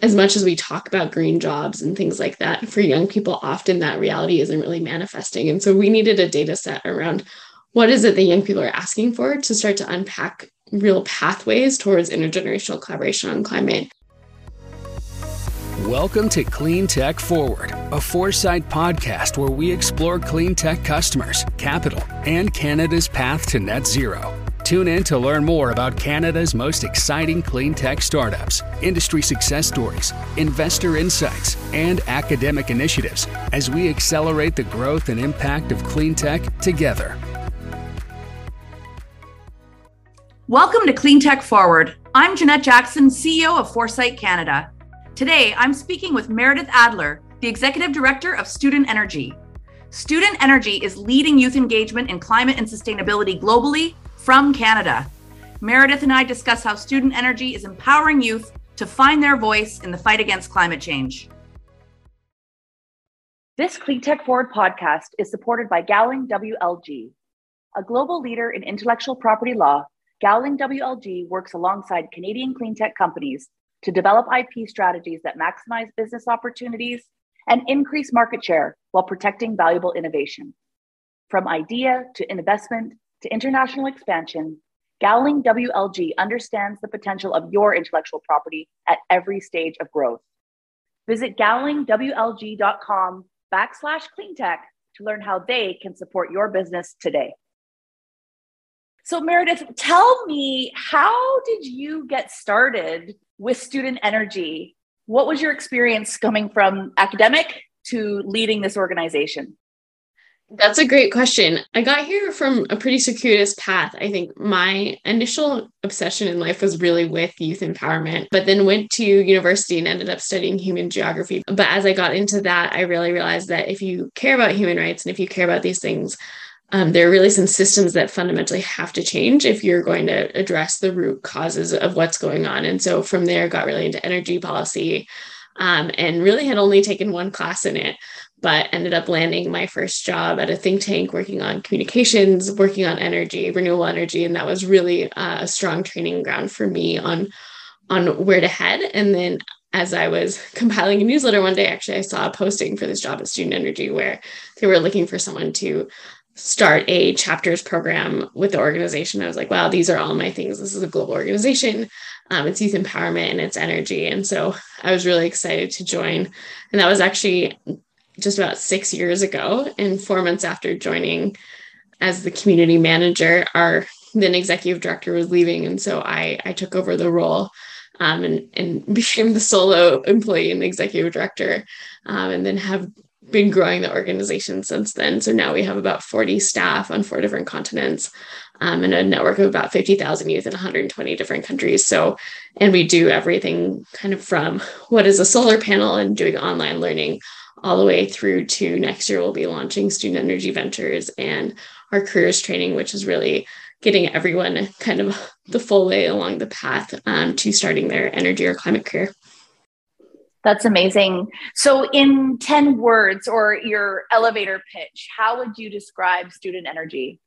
as much as we talk about green jobs and things like that, for young people, often that reality isn't really manifesting. And so we needed a data set around what is it that young people are asking for to start to unpack real pathways towards intergenerational collaboration on climate. Welcome to Clean Tech Forward, a foresight podcast where we explore clean tech customers, capital, and Canada's path to net zero. Tune in to learn more about Canada's most exciting clean tech startups, industry success stories, investor insights, and academic initiatives as we accelerate the growth and impact of clean tech together. Welcome to Clean Tech Forward. I'm Jeanette Jackson, CEO of Foresight Canada. Today, I'm speaking with Meredith Adler, the Executive Director of Student Energy. Student Energy is leading youth engagement in climate and sustainability globally from Canada. Meredith and I discuss how student energy is empowering youth to find their voice in the fight against climate change. This Clean Tech Forward podcast is supported by Gowling WLG. A global leader in intellectual property law, Gowling WLG works alongside Canadian clean tech companies to develop IP strategies that maximize business opportunities and increase market share while protecting valuable innovation. From idea to investment to international expansion, Gowling WLG understands the potential of your intellectual property at every stage of growth. Visit gowlingwlg.com backslash cleantech to learn how they can support your business today. So, Meredith, tell me, how did you get started with student energy? What was your experience coming from academic to leading this organization? That's a great question. I got here from a pretty circuitous path. I think my initial obsession in life was really with youth empowerment, but then went to university and ended up studying human geography. But as I got into that, I really realized that if you care about human rights and if you care about these things, um, there are really some systems that fundamentally have to change if you're going to address the root causes of what's going on. And so from there, got really into energy policy um, and really had only taken one class in it but ended up landing my first job at a think tank working on communications working on energy renewable energy and that was really uh, a strong training ground for me on on where to head. And then as i was compiling a newsletter one day actually i saw a posting for this job at student energy where they were looking for someone to start a chapters program with the organization. I was like wow these are all my things. This is a global organization. Um, it's youth empowerment and it's energy. And so i was really excited to join. And that was actually just about six years ago. And four months after joining as the community manager, our then executive director was leaving. And so I, I took over the role um, and, and became the solo employee and executive director, um, and then have been growing the organization since then. So now we have about 40 staff on four different continents um, and a network of about 50,000 youth in 120 different countries. So, and we do everything kind of from what is a solar panel and doing online learning all the way through to next year, we'll be launching Student Energy Ventures and our careers training, which is really getting everyone kind of the full way along the path um, to starting their energy or climate career. That's amazing. So, in 10 words or your elevator pitch, how would you describe student energy?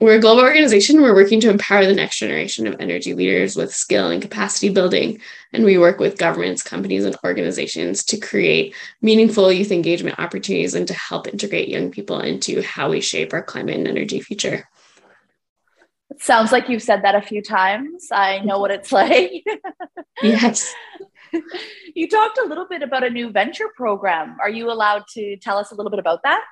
We're a global organization. We're working to empower the next generation of energy leaders with skill and capacity building. And we work with governments, companies, and organizations to create meaningful youth engagement opportunities and to help integrate young people into how we shape our climate and energy future. It sounds like you've said that a few times. I know what it's like. yes. You talked a little bit about a new venture program. Are you allowed to tell us a little bit about that?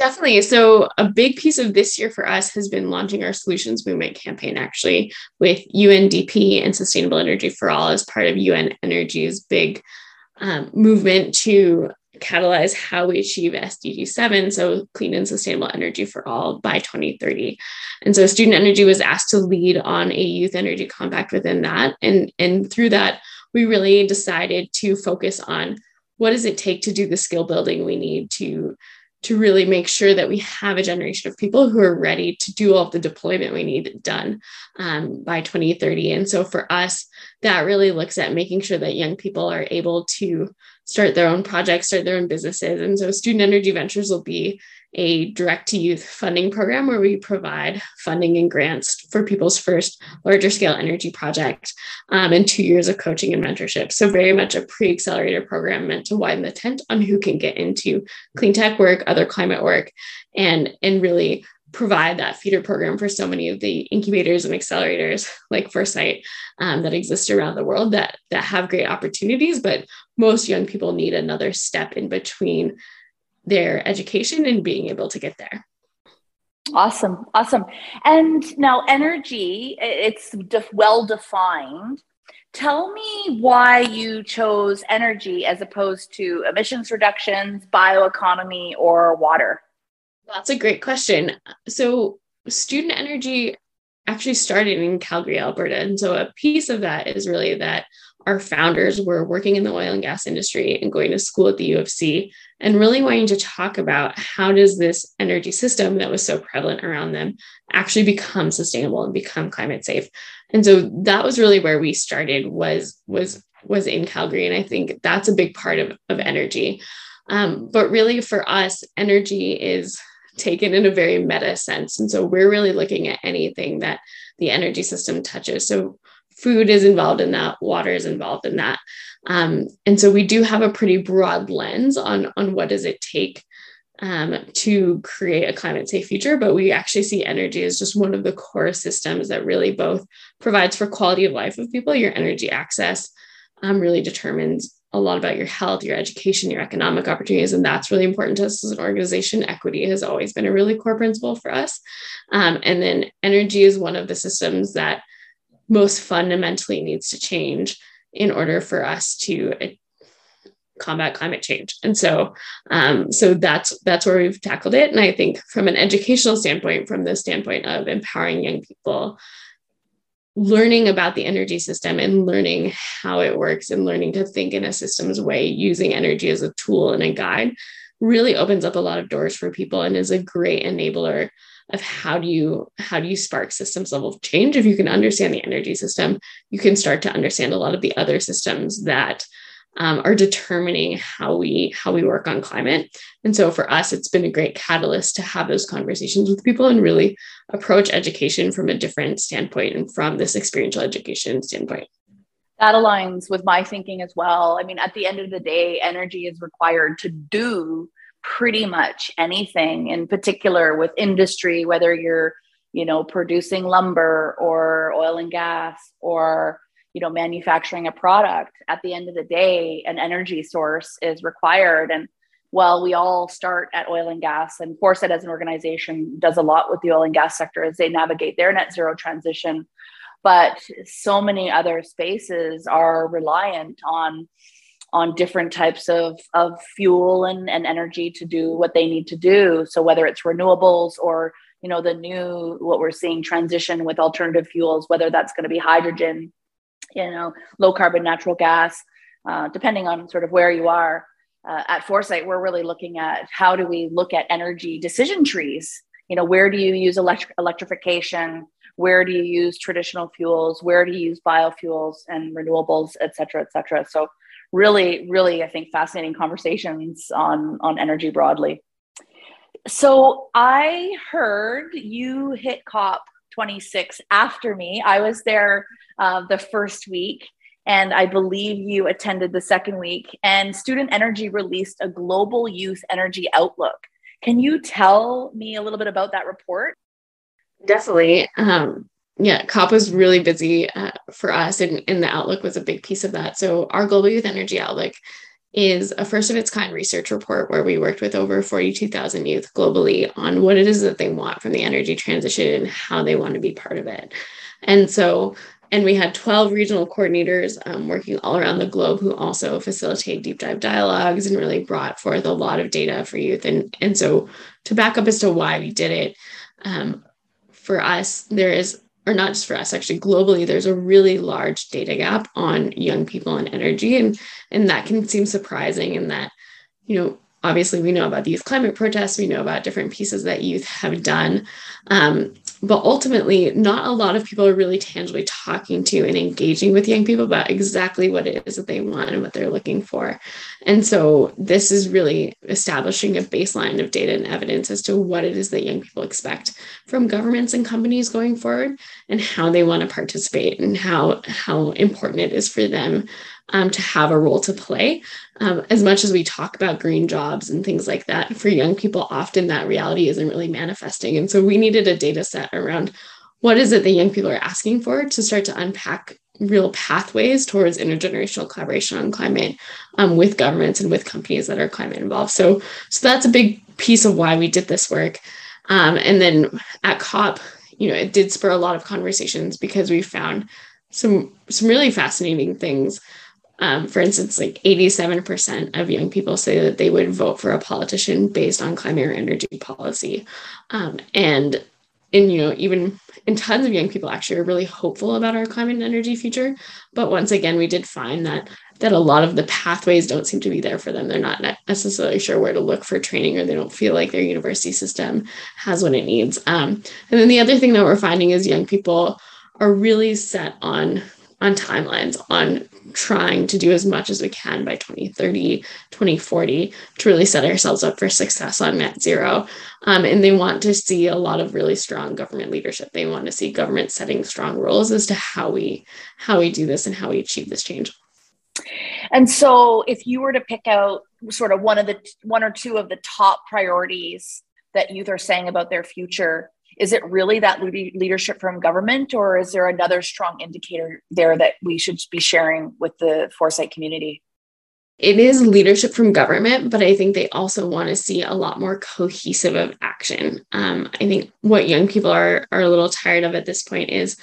Definitely. So, a big piece of this year for us has been launching our solutions movement campaign, actually, with UNDP and Sustainable Energy for All as part of UN Energy's big um, movement to catalyze how we achieve SDG 7, so clean and sustainable energy for all by 2030. And so, Student Energy was asked to lead on a youth energy compact within that. And, and through that, we really decided to focus on what does it take to do the skill building we need to to really make sure that we have a generation of people who are ready to do all the deployment we need done um, by 2030. And so for us, that really looks at making sure that young people are able to start their own projects, start their own businesses. And so Student Energy Ventures will be a direct to youth funding program where we provide funding and grants for people's first larger scale energy project um, and two years of coaching and mentorship. So, very much a pre accelerator program meant to widen the tent on who can get into clean tech work, other climate work, and, and really provide that feeder program for so many of the incubators and accelerators like Foresight um, that exist around the world that that have great opportunities, but most young people need another step in between their education and being able to get there. Awesome, awesome. And now energy, it's def- well defined. Tell me why you chose energy as opposed to emissions reductions, bioeconomy, or water. That's a great question. So, student energy actually started in Calgary, Alberta. And so, a piece of that is really that our founders were working in the oil and gas industry and going to school at the U of C and really wanting to talk about how does this energy system that was so prevalent around them actually become sustainable and become climate safe. And so that was really where we started was was was in Calgary. And I think that's a big part of, of energy. Um, but really for us, energy is taken in a very meta sense. And so we're really looking at anything that the energy system touches. So food is involved in that, water is involved in that. Um, and so we do have a pretty broad lens on, on what does it take um, to create a climate safe future. But we actually see energy as just one of the core systems that really both provides for quality of life of people, your energy access um, really determines a lot about your health, your education, your economic opportunities. And that's really important to us as an organization. Equity has always been a really core principle for us. Um, and then energy is one of the systems that most fundamentally needs to change in order for us to uh, combat climate change. And so, um, so that's that's where we've tackled it. And I think from an educational standpoint, from the standpoint of empowering young people, learning about the energy system and learning how it works and learning to think in a systems way using energy as a tool and a guide really opens up a lot of doors for people and is a great enabler of how do you how do you spark systems level change? If you can understand the energy system you can start to understand a lot of the other systems that um, are determining how we how we work on climate. And so for us it's been a great catalyst to have those conversations with people and really approach education from a different standpoint and from this experiential education standpoint. That aligns with my thinking as well. I mean at the end of the day energy is required to do pretty much anything in particular with industry whether you're you know producing lumber or oil and gas or you know manufacturing a product at the end of the day an energy source is required and while we all start at oil and gas and foresight as an organization does a lot with the oil and gas sector as they navigate their net zero transition but so many other spaces are reliant on on different types of, of fuel and, and energy to do what they need to do. So whether it's renewables or you know the new what we're seeing transition with alternative fuels, whether that's going to be hydrogen, you know, low carbon natural gas, uh, depending on sort of where you are. Uh, at Foresight, we're really looking at how do we look at energy decision trees. You know, where do you use electric electrification? Where do you use traditional fuels? Where do you use biofuels and renewables, et cetera, et cetera? So really, really, I think fascinating conversations on on energy broadly. So I heard you hit COP 26 after me. I was there uh, the first week, and I believe you attended the second week. And Student Energy released a global youth energy outlook. Can you tell me a little bit about that report? Definitely. Um, yeah, COP was really busy uh, for us, and, and the outlook was a big piece of that. So, our Global Youth Energy Outlook is a first of its kind research report where we worked with over 42,000 youth globally on what it is that they want from the energy transition and how they want to be part of it. And so, and we had 12 regional coordinators um, working all around the globe who also facilitate deep dive dialogues and really brought forth a lot of data for youth. And, and so, to back up as to why we did it, um, for us, there is or not just for us actually globally there's a really large data gap on young people and energy. And and that can seem surprising in that you know obviously we know about these climate protests we know about different pieces that youth have done. Um, but ultimately, not a lot of people are really tangibly talking to and engaging with young people about exactly what it is that they want and what they're looking for. And so, this is really establishing a baseline of data and evidence as to what it is that young people expect from governments and companies going forward and how they want to participate and how, how important it is for them um, to have a role to play. Um, as much as we talk about green jobs and things like that, for young people, often that reality isn't really manifesting. And so we needed a data set around what is it that young people are asking for to start to unpack real pathways towards intergenerational collaboration on climate um, with governments and with companies that are climate involved. So, so that's a big piece of why we did this work. Um, and then at COP, you know, it did spur a lot of conversations because we found some some really fascinating things um, for instance, like 87% of young people say that they would vote for a politician based on climate or energy policy. Um, and and you know even and tons of young people actually are really hopeful about our climate and energy future. But once again we did find that that a lot of the pathways don't seem to be there for them. They're not necessarily sure where to look for training or they don't feel like their university system has what it needs. Um, and then the other thing that we're finding is young people are really set on on timelines on trying to do as much as we can by 2030 2040 to really set ourselves up for success on net zero. Um, and they want to see a lot of really strong government leadership. They want to see government setting strong rules as to how we how we do this and how we achieve this change. And so if you were to pick out sort of one of the one or two of the top priorities that youth are saying about their future is it really that leadership from government or is there another strong indicator there that we should be sharing with the foresight community it is leadership from government, but I think they also want to see a lot more cohesive of action. Um, I think what young people are are a little tired of at this point is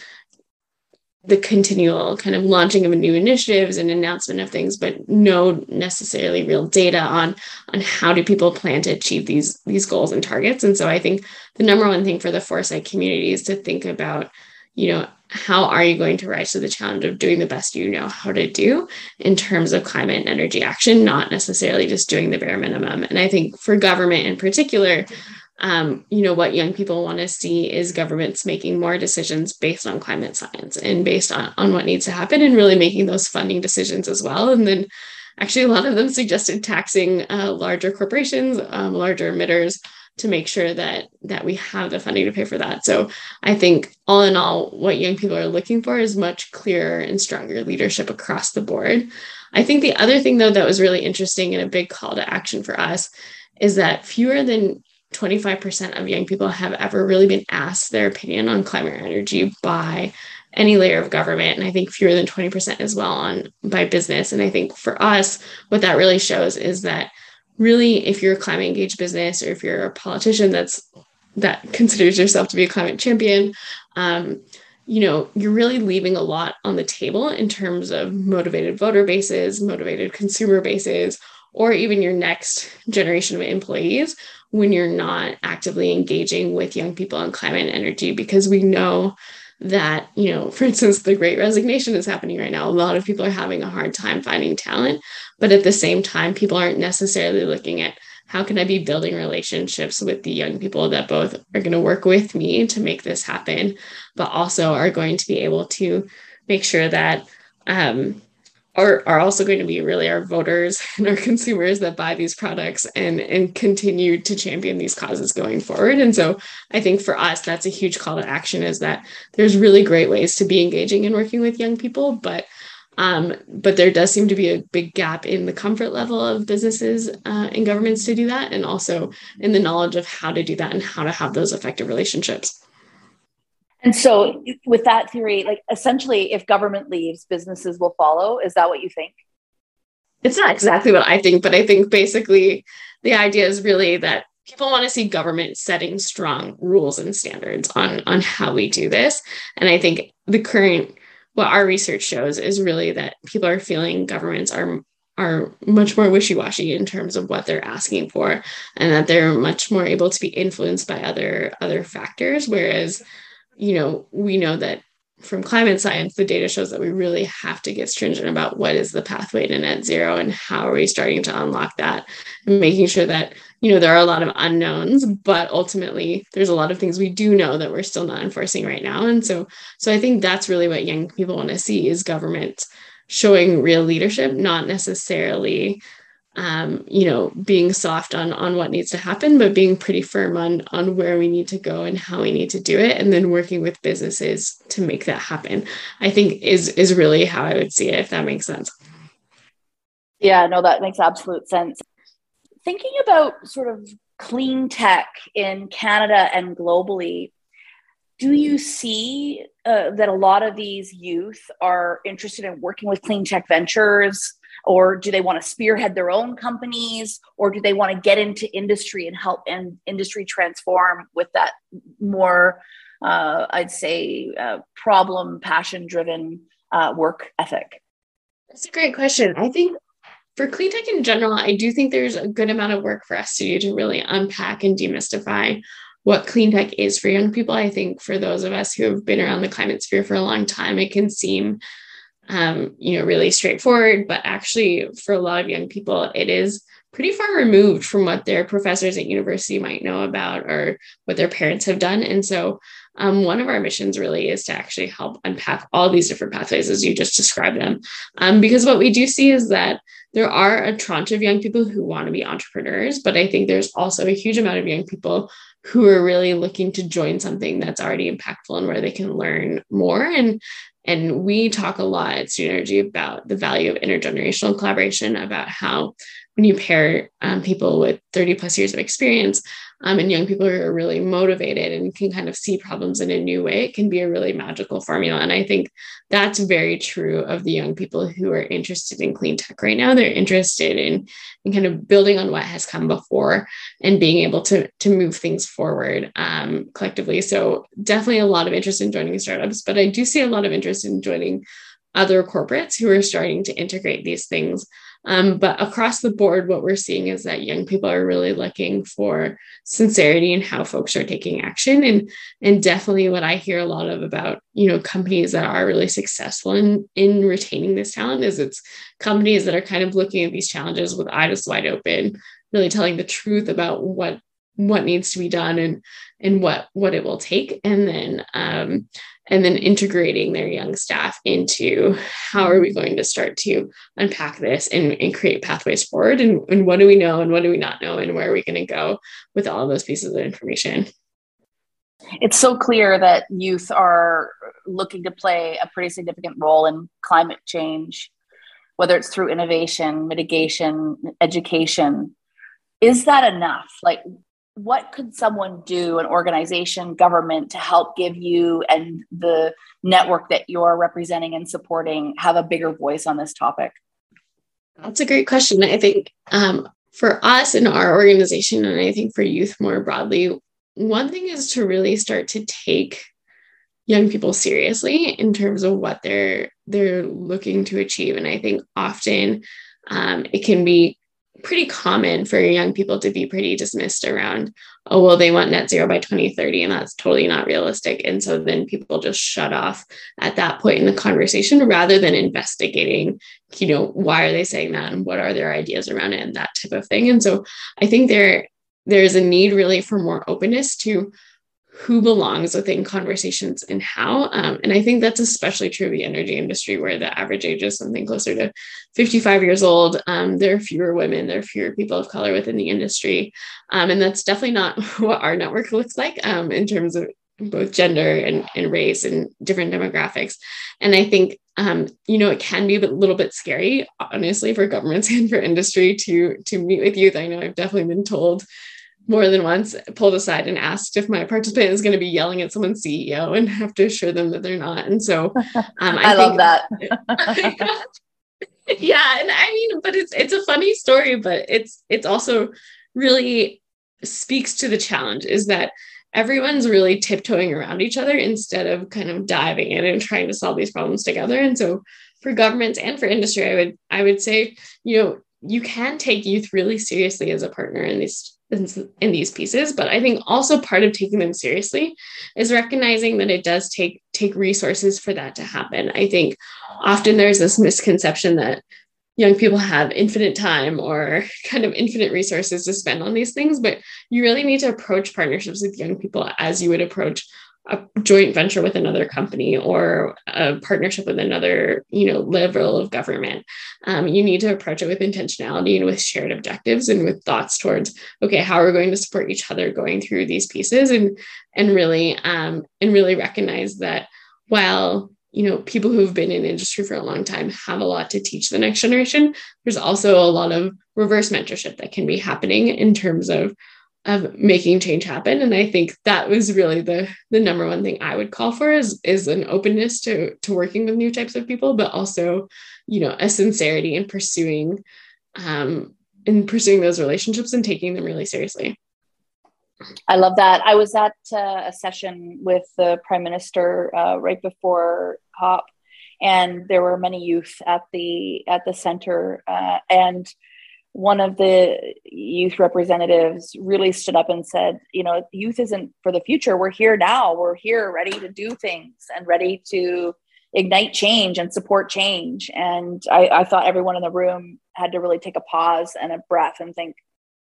the continual kind of launching of new initiatives and announcement of things but no necessarily real data on on how do people plan to achieve these these goals and targets. And so i think the number one thing for the foresight community is to think about you know how are you going to rise to the challenge of doing the best you know how to do in terms of climate and energy action not necessarily just doing the bare minimum. And i think for government in particular um, you know, what young people want to see is governments making more decisions based on climate science and based on, on what needs to happen and really making those funding decisions as well. And then actually a lot of them suggested taxing uh, larger corporations, um, larger emitters to make sure that that we have the funding to pay for that. So I think all in all, what young people are looking for is much clearer and stronger leadership across the board. I think the other thing though that was really interesting and a big call to action for us is that fewer than 25% of young people have ever really been asked their opinion on climate or energy by any layer of government. And i think fewer than 20% as well on by business. And i think for us what that really shows is that really if you're a climate engaged business or if you're a politician that's that considers yourself to be a climate champion um, you know you're really leaving a lot on the table in terms of motivated voter bases motivated consumer bases or even your next generation of employees when you're not actively engaging with young people on climate and energy because we know that you know for instance the great resignation is happening right now. A lot of people are having a hard time finding talent but at the same time people aren't necessarily looking at how can i be building relationships with the young people that both are going to work with me to make this happen but also are going to be able to make sure that um, are, are also going to be really our voters and our consumers that buy these products and and continue to champion these causes going forward. And so i think for us that's a huge call to action is that there's really great ways to be engaging and working with young people but um, but there does seem to be a big gap in the comfort level of businesses uh, and governments to do that and also in the knowledge of how to do that and how to have those effective relationships and so, with that theory, like essentially, if government leaves, businesses will follow. Is that what you think? It's not exactly what I think, but I think basically the idea is really that people want to see government setting strong rules and standards on on how we do this. And I think the current what our research shows is really that people are feeling governments are are much more wishy-washy in terms of what they're asking for and that they're much more able to be influenced by other other factors whereas you know, we know that from climate science, the data shows that we really have to get stringent about what is the pathway to net zero and how are we starting to unlock that and making sure that, you know, there are a lot of unknowns, but ultimately there's a lot of things we do know that we're still not enforcing right now. And so, so I think that's really what young people want to see is government showing real leadership, not necessarily um, you know, being soft on on what needs to happen, but being pretty firm on on where we need to go and how we need to do it, and then working with businesses to make that happen. I think is is really how I would see it, if that makes sense. Yeah, no, that makes absolute sense. Thinking about sort of clean tech in Canada and globally, do you see uh, that a lot of these youth are interested in working with clean tech ventures? Or do they want to spearhead their own companies or do they want to get into industry and help and industry transform with that more uh, i'd say uh, problem passion driven uh, work ethic? That's a great question. I think for clean tech in general i do think there's a good amount of work for us to do to really unpack and demystify what clean tech is for young people. I think for those of us who have been around the climate sphere for a long time it can seem um, you know, really straightforward. But actually, for a lot of young people, it is pretty far removed from what their professors at university might know about or what their parents have done. And so, um, one of our missions really is to actually help unpack all these different pathways as you just described them. Um, because what we do see is that there are a tranche of young people who want to be entrepreneurs, but I think there's also a huge amount of young people who are really looking to join something that's already impactful and where they can learn more. And and we talk a lot at Student about the value of intergenerational collaboration, about how when you pair um, people with 30 plus years of experience um, and young people who are really motivated and can kind of see problems in a new way, it can be a really magical formula. And I think that's very true of the young people who are interested in clean tech right now. They're interested in, in kind of building on what has come before and being able to, to move things forward um, collectively. So definitely a lot of interest in joining startups, but I do see a lot of interest in joining other corporates who are starting to integrate these things um, but across the board, what we're seeing is that young people are really looking for sincerity in how folks are taking action. And, and definitely what I hear a lot of about, you know, companies that are really successful in, in retaining this talent is it's companies that are kind of looking at these challenges with eyes wide open, really telling the truth about what what needs to be done and and what what it will take and then um, and then integrating their young staff into how are we going to start to unpack this and, and create pathways forward? And, and what do we know and what do we not know? And where are we going to go with all those pieces of information? It's so clear that youth are looking to play a pretty significant role in climate change whether it's through innovation mitigation education. Is that enough? Like what could someone do, an organization, government, to help give you and the network that you're representing and supporting have a bigger voice on this topic? That's a great question. I think um, for us in our organization, and I think for youth more broadly, one thing is to really start to take young people seriously in terms of what they're they're looking to achieve. And I think often um, it can be pretty common for young people to be pretty dismissed around, oh, well, they want net zero by 2030, and that's totally not realistic. And so then people just shut off at that point in the conversation rather than investigating, you know, why are they saying that and what are their ideas around it and that type of thing. And so I think there there's a need really for more openness to who belongs within conversations and how. Um, and I think that's especially true of the energy industry, where the average age is something closer to 55 years old. Um, there are fewer women, there are fewer people of color within the industry. Um, and that's definitely not what our network looks like um, in terms of both gender and, and race and different demographics. And I think um, you know, it can be a little bit scary, honestly, for governments and for industry to to meet with youth. I know I've definitely been told more than once pulled aside and asked if my participant is going to be yelling at someone's CEO and have to assure them that they're not. And so um, I, I love that. yeah, and I mean, but it's it's a funny story, but it's it's also really speaks to the challenge is that everyone's really tiptoeing around each other instead of kind of diving in and trying to solve these problems together. And so for governments and for industry, I would I would say, you know, you can take youth really seriously as a partner in these in, in these pieces but i think also part of taking them seriously is recognizing that it does take take resources for that to happen. I think often there's this misconception that young people have infinite time or kind of infinite resources to spend on these things but you really need to approach partnerships with young people as you would approach a joint venture with another company or a partnership with another you know level of government um, you need to approach it with intentionality and with shared objectives and with thoughts towards okay how are we going to support each other going through these pieces and and really um, and really recognize that while you know people who've been in industry for a long time have a lot to teach the next generation there's also a lot of reverse mentorship that can be happening in terms of of making change happen and i think that was really the the number one thing i would call for is is an openness to to working with new types of people but also you know a sincerity in pursuing um in pursuing those relationships and taking them really seriously I love that. I was at uh, a session with the prime minister uh, right before COP, and there were many youth at the at the center, uh, and one of the youth representatives really stood up and said, you know, youth isn't for the future. We're here now. We're here ready to do things and ready to ignite change and support change. And I, I thought everyone in the room had to really take a pause and a breath and think,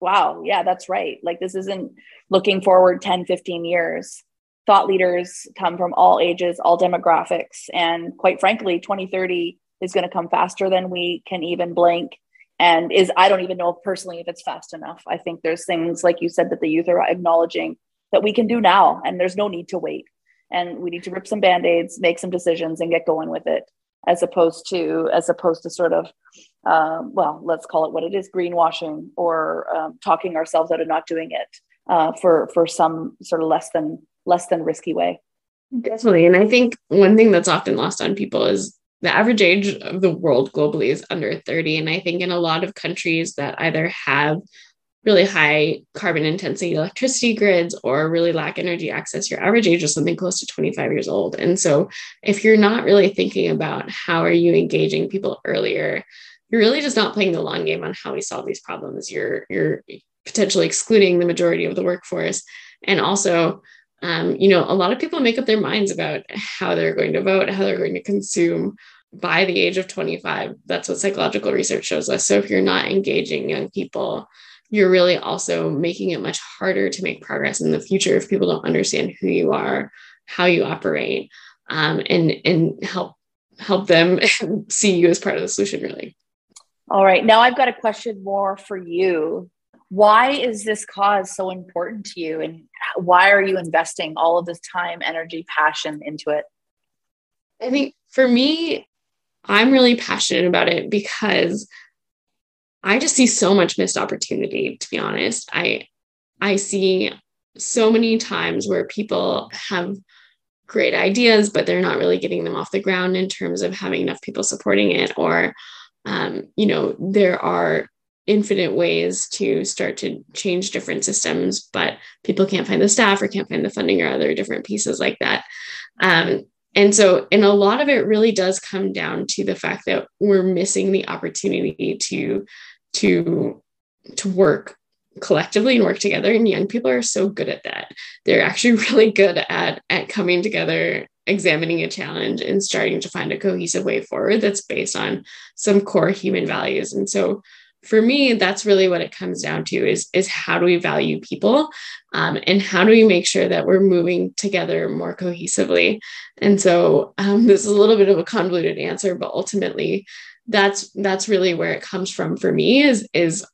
wow, yeah, that's right. Like this isn't looking forward 10, 15 years. Thought leaders come from all ages, all demographics. And quite frankly, 2030 is going to come faster than we can even blink and is i don't even know personally if it's fast enough. I think there's things like you said that the youth are acknowledging that we can do now and there's no need to wait. And we need to rip some band-aids make some decisions and get going with it as opposed to as opposed to sort of um, well let's call it what it is greenwashing or um, talking ourselves out of not doing it uh, for for some sort of less than less than risky way. Definitely. And i think one thing that's often lost on people is the average age of the world globally is under 30. And I think in a lot of countries that either have really high carbon intensity electricity grids or really lack energy access, your average age is something close to 25 years old. And so if you're not really thinking about how are you engaging people earlier, you're really just not playing the long game on how we solve these problems. You're you're potentially excluding the majority of the workforce. And also um, you know, a lot of people make up their minds about how they're going to vote, how they're going to consume by the age of 25. That's what psychological research shows us. So if you're not engaging young people, you're really also making it much harder to make progress in the future if people don't understand who you are, how you operate, um, and and help help them see you as part of the solution. Really. All right. Now I've got a question more for you. Why is this cause so important to you, and why are you investing all of this time, energy, passion into it? I think for me, I'm really passionate about it because I just see so much missed opportunity, to be honest. I I see so many times where people have great ideas, but they're not really getting them off the ground in terms of having enough people supporting it. Or, um, you know, there are infinite ways to start to change different systems, but people can't find the staff or can't find the funding or other different pieces like that. Um, and so, and a lot of it really does come down to the fact that we're missing the opportunity to to to work collectively and work together. And young people are so good at that. They're actually really good at at coming together, examining a challenge, and starting to find a cohesive way forward that's based on some core human values. And so for me that's really what it comes down to is is how do we value people um, and how do we make sure that we're moving together more cohesively? And so um, this is a little bit of a convoluted answer but ultimately that's that's really where it comes from for me is is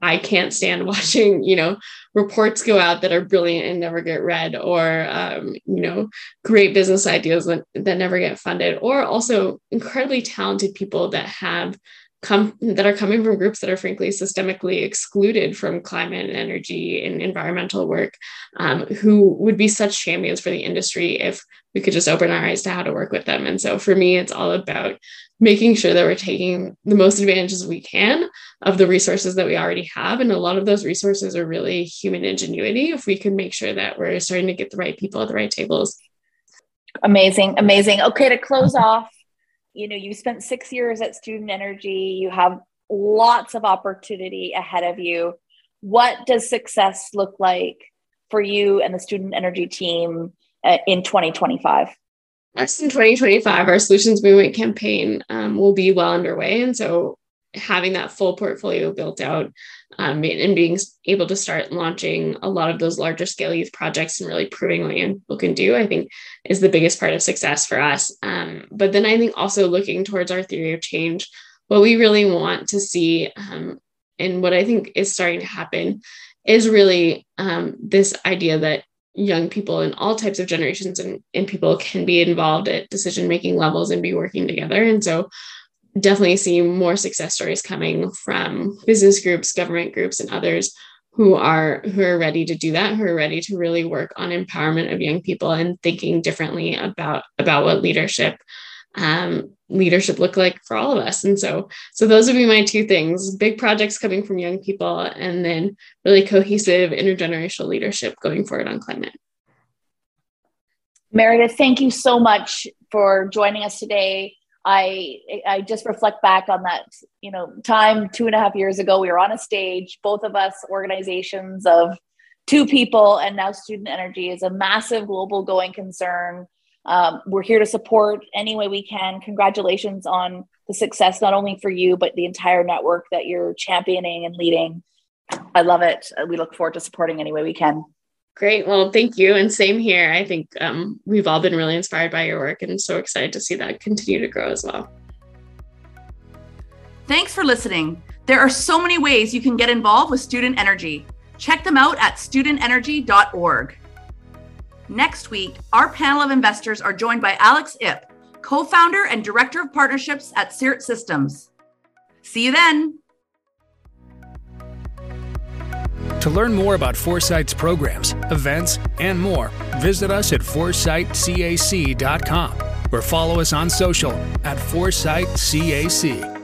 I can't stand watching, you know, reports go out that are brilliant and never get read, or um, you know, great business ideas that, that never get funded, or also incredibly talented people that have come that are coming from groups that are frankly systemically excluded from climate and energy and environmental work um, who would be such champions for the industry if we could just open our eyes to how to work with them. And so for me it's all about making sure that we're taking the most advantages we can of the resources that we already have. And a lot of those resources are really human ingenuity if we can make sure that we're starting to get the right people at the right tables. Amazing amazing. Okay to close off you know you spent six years at student energy you have lots of opportunity ahead of you what does success look like for you and the student energy team uh, in 2025? next in 2025, our solutions movement campaign um, will be well underway. And so having that full portfolio built out um, and being able to start launching a lot of those larger scale youth projects and really proving what young people can do, I think is the biggest part of success for us. Um, but then I think also looking towards our theory of change, what we really want to see um, and what I think is starting to happen is really um, this idea that young people in all types of generations and, and people can be involved at decision making levels and be working together. And so definitely see more success stories coming from business groups, government groups, and others who are who are ready to do that, who are ready to really work on empowerment of young people and thinking differently about about what leadership um, leadership look like for all of us. And so, so those would be my two things: big projects coming from young people, and then really cohesive intergenerational leadership going forward on climate. Meredith, thank you so much for joining us today. I I just reflect back on that, you know, time two and a half years ago. We were on a stage, both of us, organizations of two people, and now Student Energy is a massive global going concern. Um, we're here to support any way we can. Congratulations on the success, not only for you, but the entire network that you're championing and leading. I love it. We look forward to supporting any way we can. Great. Well, thank you. And same here. I think um, we've all been really inspired by your work and so excited to see that continue to grow as well. Thanks for listening. There are so many ways you can get involved with Student Energy. Check them out at studentenergy.org. Next week, our panel of investors are joined by Alex Ip, co founder and director of partnerships at Sirt Systems. See you then. To learn more about Foresight's programs, events, and more, visit us at foresightcac.com or follow us on social at ForesightCAC.